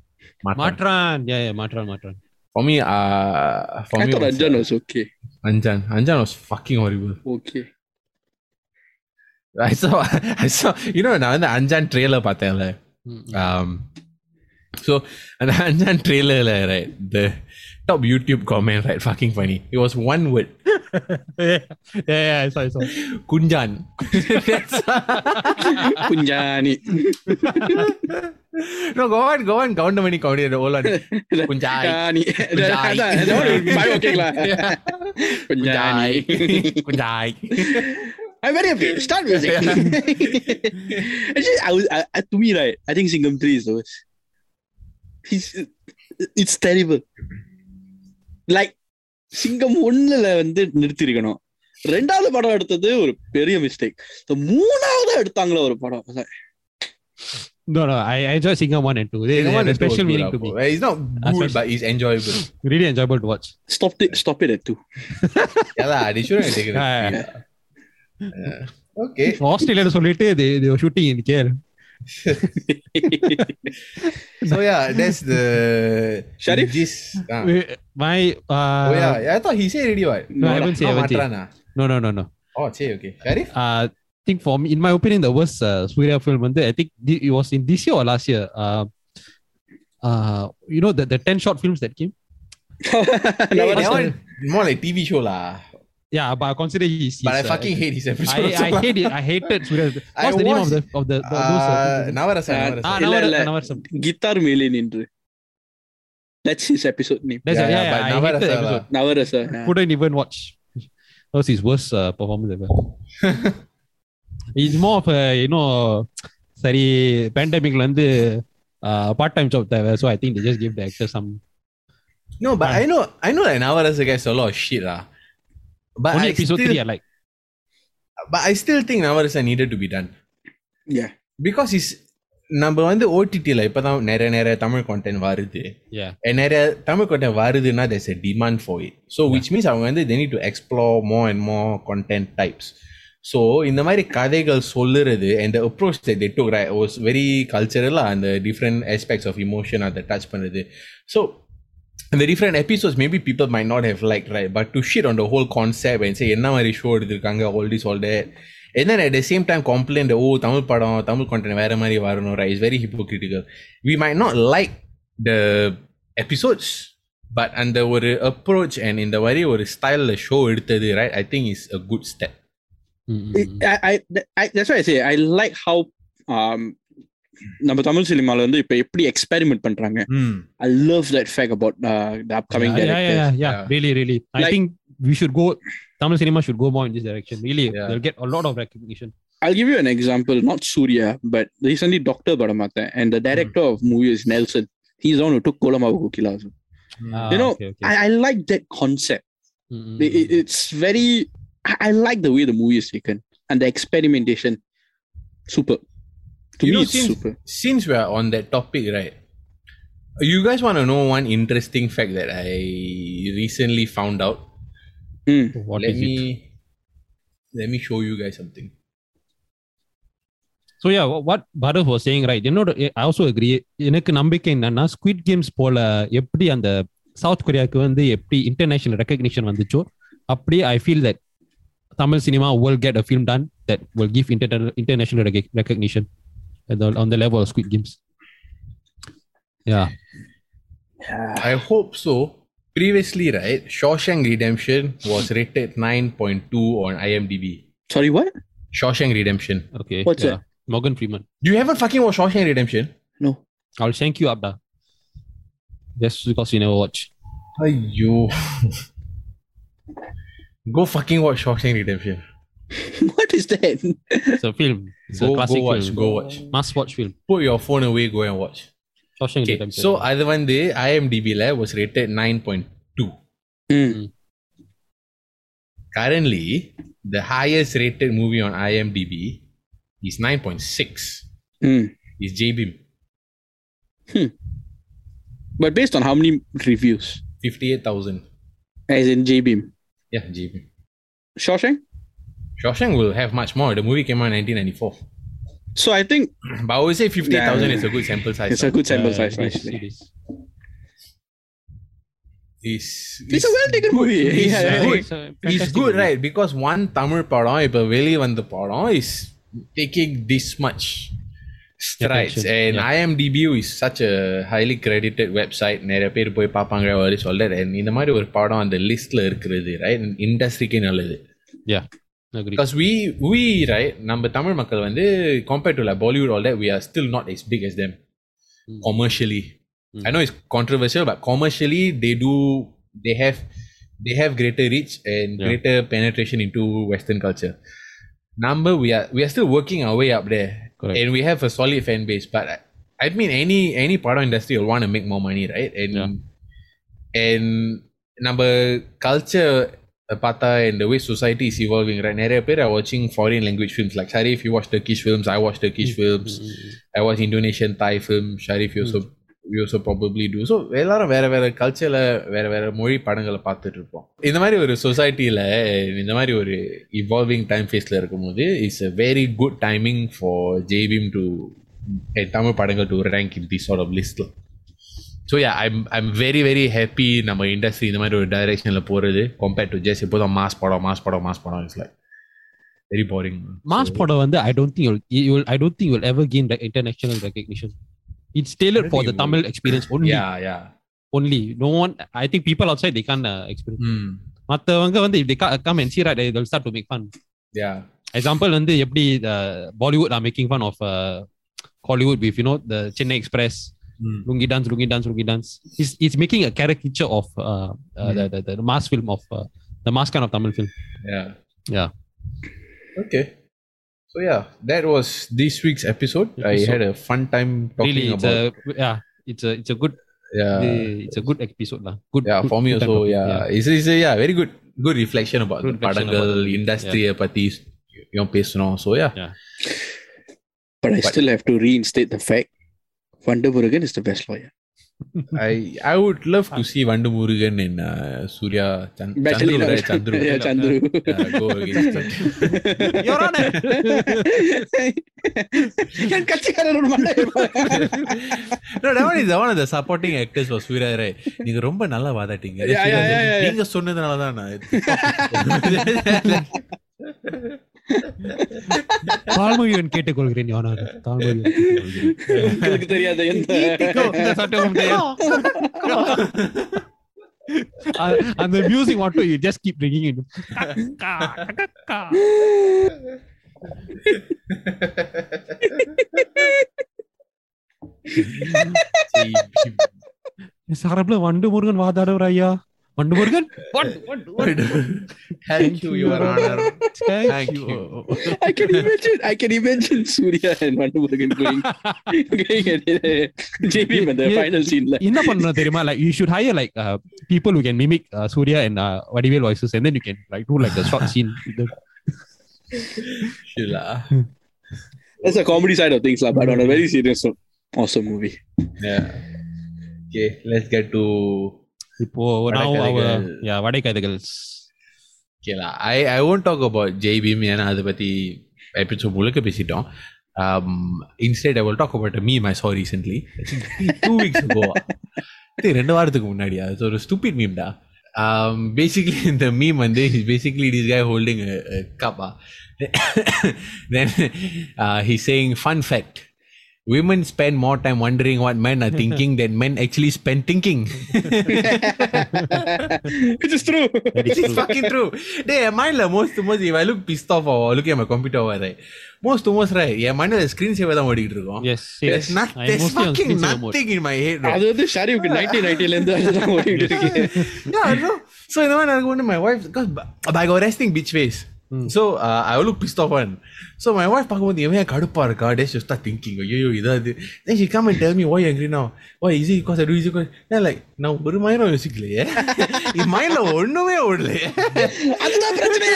Matran. Matran. Yeah, yeah, Matran, Matran. For me, uh for I me. I thought Anjan was okay. Anjan. Anjan was fucking horrible. Okay. I saw I saw you know now in the Anjan trailer Patel. Mm-hmm. Um so an Anjan trailer, right? The top YouTube comment, right? Fucking funny. It was one word. yeah, yeah, yeah. Sorry, sorry. saw. Kunjan. Kunjani. no, go on, go on, count how many count it. Hold on. Kunjani. Kunjani. That. Kunjani. I'm very happy. Start music. Actually, I was I, to me right. I think Singham Three is the worst. He's, it's terrible. Like சிங்கம் ஒண்ணுல வந்து நிறுத்திருக்கணும் ரெண்டாவது படம் எடுத்தது ஒரு பெரிய mistake மூணாவது எடுத்தாங்களே ஒரு படம் no no I, I enjoy Singam 1 and 2 they, they had a special meaning to me. It's not good but it's enjoyable really enjoyable to watch stop it stop it at two yeah lah they shouldn't have taken it Yeah. Yeah. okay ஆஸ்திரேலியால சொல்லிட்டு they, they were shooting in KL so yeah, that's the Sharif. This, uh. Ah. My uh, oh yeah, I thought he said already. What? No, no I haven't said. Ah. No, no, no, no. Oh, say okay. Sharif. Uh, I think for me, in my opinion, the worst uh, Surya film. I think it was in this year or last year. Uh, uh, you know the the ten short films that came. hey, that one more like TV show lah. Yeah, but I consider his. But I his, uh, fucking hate his I, episodes. I hate it. I hated Surya. I What's the name of watched- the of the, the those? Uh, Uh, Navarasa, Ah, Navarasa. ah, இல்ல, Navara- இல்ல. Navarsam. Guitar மேலே நின்று That's his episode name. That's Yeah, yeah, yeah, yeah, but I hated Navarasa the lah. episode. Navarasa. Couldn't even watch. That was his worst uh, performance ever. It's more of a you know, சரி பேண்டமிக்ல இருந்து part time job தேவை so I think they just give the actor some No, but Ah. I know, I know that Navarasa gets a lot of shit lah. But Only I episode still, three I like. But I still think Navarasan needed to be done. Yeah. Because he's நம்ம வந்து ஓடிடியில் இப்போ தான் நிறைய நிறைய Tamil content வருது. நிறைய Tamil content வருதுன்னா there's a demand for it so which means அவங்க வந்து they need to explore more and more content types so இந்த மாதிரி கதைகள் சொல்லுறது and approach they took was very கல்ச்சரலாக அந்த டிஃப்ரெண்ட் ஆஸ்பெக்ட்ஸ் ஆஃப் இமோஷன் அதை டச் பண்ணுறது. So the different episodes maybe people might not have liked right but to shit on the whole concept and say என்ன மாதிரி show எடுத்திருக்காங்க all this all that and then at the same time complain that oh Tamil படம் Tamil content வேற மாதிரி வரணும் right is very hypocritical we might not like the episodes but அந்த ஒரு approach and இந்த மாதிரி ஒரு ஸ்டைலில் ஷோ எடுத்தது right I think is a good step ம், ம், ம். I, I, I, that's why I say I like how um, நம்ம தமிழ் சினிமால வந்து இப்ப எப்படி எக்ஸ்பெரிமெண்ட் பண்றாங்க mm. I love that fact about uh, the upcoming yeah, yeah, directors. yeah, yeah, Yeah. really, really. I Like- think we should go. Tamil cinema should go more in this direction. Really, Yeah. they'll get a lot of recognition. I'll give you an example, not Surya, but recently Dr. Badamatha and the director of movie is Nelson. He's the one who took Kolamavu Kukila. also. Ah, You know, okay, okay. I, I like that concept. Mm, mm, It- it- it's very, I, I like the way the movie is taken and the experimentation. Super. To You me, know, it's since- super. since we are on that topic, right? You guys want to know one interesting fact that I recently found out? Mm. What let is me it? let me show you guys something. So yeah, wha- what Bharat was saying, right? You know, I also agree. எனக்கு நம்பிக்கை என்னன்னா squid games போல எப்படி அந்த south கொரியாவுக்கு வந்து எப்படி international recognition வந்துச்சோ அப்படி I feel that Tamil cinema will get a film done that will give inter- international rec- recognition at the, on the level of Squid Games. Yeah. I hope so. Previously, right, Shawshank Redemption was rated 9.2 on IMDb. Sorry, what? Shawshank Redemption. Okay. What's yeah. Morgan Freeman. Do you haven't fucking watched Shawshank Redemption? No. I'll shank you up, da. Just because you never watch. Ayyo. Go fucking watch Shawshank Redemption. what is that? It's a film. It's go, a classic go watch, film. Go watch. Must watch film. Put your phone away. Go and watch. Shawshank okay. Redemption. So other one day, IMDb la was rated nine point two. Mm. Currently, the highest rated movie on IMDb is nine point six. Mm. Is Jai Bhim. Hmm. But based on how many reviews? Fifty-eight thousand. As in Jai Bhim. Yeah, Jai Bhim. Shawshank. Shawshank will have much more. The movie came out in 1994. So I think But I would say 58,000 Yeah. is a good sample size. it's a good sample Uh, size, it is, actually. it is. It's, It's a well taken movie. It's Yeah, yeah, good. It's a It's fantastic good, movie. right? Because one Tamil படம் இப்ப வெளிய வந்த படம் is taking this much strides Attention, and yeah. IMDb is such a highly credited website நிறைய பேர் போய் பார்ப்பாங்க வரி சொல்ல and இந்த மாதிரி ஒரு படம் அந்த லிஸ்ட்ல இருக்கிறது right இண்டஸ்ட்ரிக்கே நல்லது Yeah. Agree. because we we right நம்ம தமிழ் மக்கள் வந்து compared to like Bollywood all that we are still not as big as them Mm. commercially Mm. I know it's controversial but commercially they do they have they have greater reach and Yeah. greater penetration into western culture number we are we are still working our way up there Correct. and we have a solid fan base but I, I mean any any part of industry will want to make more money right and Yeah. and நம்ம culture பார்த்தா the way society is evolving right நிறைய பேர் are watching foreign language films like Sharif you watch Turkish films I watch Turkish films Mm, mm, mm. I watch Indonesian Thai film Sharif you also we also probably do so எல்லாரும் வேற வேற கல்ச்சர்ல வேற வேற மொழி படங்களை பார்த்துட்டு இருப்போம் இந்த மாதிரி ஒரு சொசைட்டில இந்த மாதிரி ஒரு இவால்விங் டைம் ஃபேஸ்ல இருக்கும்போது it's a very good timing for JBIM to Tamil படங்கள் to rank in the chart of லிஸ்ட்ல so yeah I'm I'm very very happy நம்ம இண்டஸ்ட்ரி இந்த மாதிரி ஒரு டைரக்ஷனில் போகிறது கம்பேர்ட் டு ஜஸ்ட் இப்போதான் மாஸ் படம் மாஸ் படம் மாஸ் படம் it's like very boring Mass படம் வந்து I don't think you'll, you will I don't think you'll ever gain the international recognition. It's tailored I for think the it Tamil experience only. Yeah yeah Only. No one. I think people outside they can't uh, experience. ம் மத்தவங்க வந்து if they ca- come and see right they- they'll start to make fun. Yeah Example வந்து எப்படி uh, Bollywood are making fun of uh, Hollywood with you know the Chennai Express ம் lungi dance lungi dance lungi dance. It's it's making a caricature of uh, uh, the, the the mass film of uh, the mass kind of Tamil film. Yeah. Yeah. Okay. So yeah, that was this week's episode. I Episode. had a fun time talking really, it's about a yeah, it's a it's a good yeah. it's a good episode lah. Good. yeah, good- for me good also, time topic, yeah. It's, it's a yeah, very good good reflection about Good the reflection படங்கள் about the- industry பத்தி யும் பேசணும். So yeah. But I But- still have to reinstate the fact Vandamurugan is the best lawyer. I I would love to see Vandu Murugan in uh, Surya Chan- Battle Chandru, in- right? Chandru. Yeah, Chandru. Uh, go against it. Your Honor. என் கட்சிக்காரர் ஒரு மண்டை no, that one is the one of the supporting actors for Surya, right? நீங்க ரொம்ப நல்லா வாதாட்டீங்க Yeah, yeah, yeah, yeah, yeah. நீங்க சொன்னதுனால தான் நான் தாழ்மையுடன் கேட்டுக்கொள்கிறேன் யோனார். உங்களுக்கு தெரியாத எந்த இந்த சட்டமும் அந்த மியூசிக் மட்டும் you just keep ringing in சாரப்ல Vandu Murugan வாதாடுவர் ஐயா. Vandu Murugan? What? What? Thank, Thank you, Your Honor. Thank, Thank you. you. I can imagine. I can imagine Surya and Vandu Murugan going, going at uh, J P, JB in the yeah, final scene. Like. on the தெரியுமா like you should hire like uh, people who can mimic uh, Surya and uh, Vadivel voices and then you can like do like the short scene. Shila. That's a comedy side of things, lah, but on a very serious awesome movie. Yeah. Okay, let's get to இப்போ now our வடகதைகள். yeah வடைக்கதைகள் okay lah. I I won't talk about JBM ஏன்னா அதை பத்தி episode முழுக்க பேசிட்டோம் um, instead I will talk about a meme I saw recently two weeks ago இது ரெண்டு வாரத்துக்கு முன்னாடி அது ஒரு stupid meme டா um, basically இந்த meme வந்து is basically this guy holding a, a cup ah. then uh, he's saying fun fact women spend more time wondering what men are thinking than men actually spend thinking which is true it's fucking true. Dey, N mindல most to most if I look pissed off or looking at my computer over right, most to most right, N mindல screen saver தான் ஓடிட்டு இருக்கும். yes There's, yes not, I'm there's mostly on fucking screensaver mode. nothing in my head. Bro. அது வந்து ஷரீஃப்க்கு nineteen நைன்டில இருந்து அதுதான் ஓடிட்டு இருக்கு yeah, no. So இந்த மாதிரி எனக்கு வந்து my wife, because I got resting bitch face. So uh, I will look pissed off one. So my wife பார்க்கும்போது இவன் ஏன் கடுப்பா இருக்கா Then she start thinking ஐயோ இதாது Then she come and tell me why you angry now Why is it because I do is it because Then like நான் ஒரு மயிலும் யோசிக்கலையே என் மைண்ட்ல ஒண்ணுமே ஓடலையே அதுதான் பிரச்சனை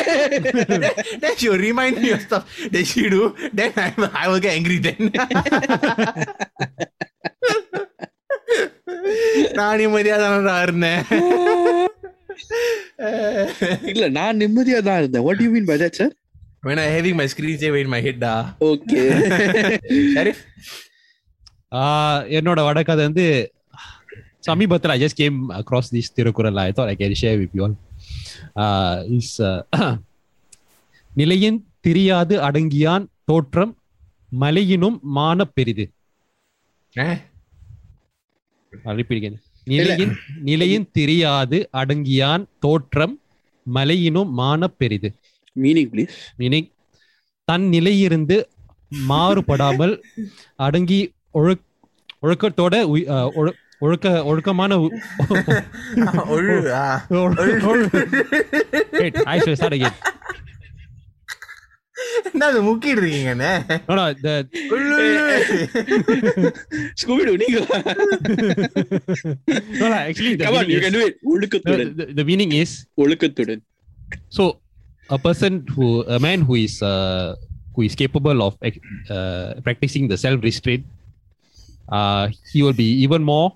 then she will remind me of stuff that she do. Then I, I will get angry then. நான் நிம்மதியா தானடா இருந்தேன் இல்ல நான் நிம்மதியா தான் இருந்தேன். What you mean by that sir when I having my screen saver in my head டா ஓகே ஷரீஃப் ஆஹ் என்னோட வடக்கதை வந்து சமீபத்தில் I just came across this Thirukkural. I thought I can share with you all is நிலையின் தெரியாது அடங்கியான் தோற்றம் மலையினும் மான பெரிது. Eh? அழிப்பிடிக்கிறேன் நிலையின் நிலையின் தெரியாது அடங்கியான் தோற்றம் மலையினும் மான பெரிது. மீனிங் ப்ளீஸ் மீனிங் தன் நிலையிருந்து மாறுபடாமல் அடங்கி ஒழுக் ஒழுக்கத்தோட உய்- அஹ், ஒழு- ஒழுக்க ஒழுக்கமான Wait, I should start again. என்ன அது முக்கிட்டு இருக்கீங்கண்ணே. ஸ்கூபிடு நீங்க no, no, actually, the come on meaning you can is, do it ஒழுக்கத்துடன் the, the meaning is ஒழுக்கத்துடன் so a person who a man who is uh, who is capable of uh, practicing the self restraint uh, he will be even more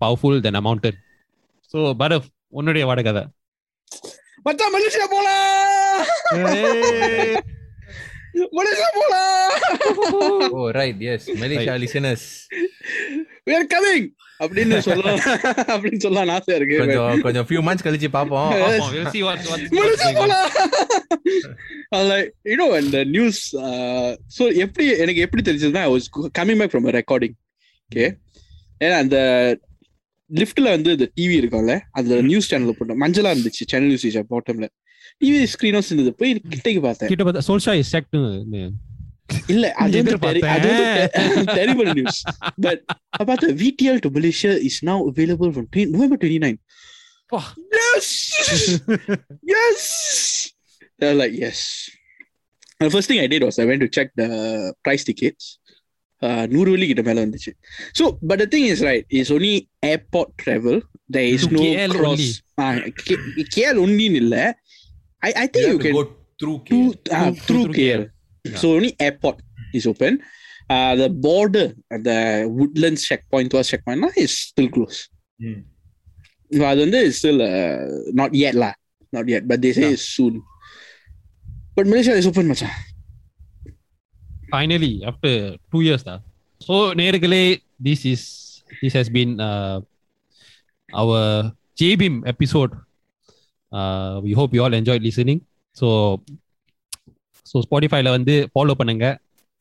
powerful than a mountain so Bharat உன்னுடைய வடகதை மச்சான் Malaysia போலாம் Malaysia போலாம் oh right yes. Malaysia listeners. We are coming அப்படின்னு சொல்லலாம் அப்படின்னு சொல்லலாம் ஆசையா இருக்கு கொஞ்சம் கொஞ்சம் few months கழிச்சு பாப்போம் we'll see what, what, Malaysia போலாம் லைக் யூ நோ அந்த நியூஸ் ஸோ எப்படி எனக்கு எப்படி தெரிஞ்சதுன்னா I was coming back from recording okay ஏன்னா அந்த லிஃப்ட்ல வந்து இந்த டிவி இருக்கும்ல அந்த நியூஸ் சேனல் போட்டோம். மஞ்சளா இருந்துச்சு சேனல் நியூஸ் பாட்டம்ல டிவி ஸ்கிரீனும் இருந்தது போய் கிட்டக்கு பார்த்தேன் கிட்ட பார்த்தா சோல்ஷா இஸ் செக்ட் இல்ல அது வந்து தெரி- அது எதிர்பார்த்தேன். வந்து டெரிபிள் நியூஸ் பட் பார்த்தா VTL to Malaysia is now available from November twenty nine Wah. S S like S The first thing I did was I went to check the price tickets. Uh, நூறு வெள்ளி கிட்ட மேல வந்துச்சு so but the thing is right is only airport travel the is To no KL cross only. KL ஒன்லின்னு இல்ல I, I think you, you can go through Through, ah, uh, mm, through, through Yeah. So only airport is open. Uh, the border the Woodlands checkpoint towards checkpoint now is still closed. Mm. Vadanda is still uh, not yet lah, not yet, but they say yeah. it's soon. But Malaysia is open, macha. Finally, after two years, da. So, Nergale, this is this has been uh, our Jai Bhim episode episode we hope you all enjoy listening so so ஸ்பாட்டிஃபைல வந்து follow பண்ணுங்க.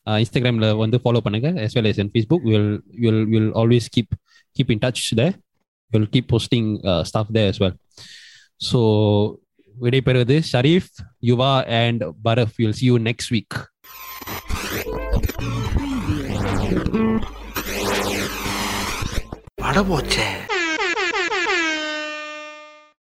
இன்ஸ்டாகிராமில் வந்து follow பண்ணுங்க. As well as in Facebook will will will always keep keep in touch the will keep posting stuff the as well so விடைபெறுவது Sharif Yuva and பரஃப் will see you next week. பட போச்சே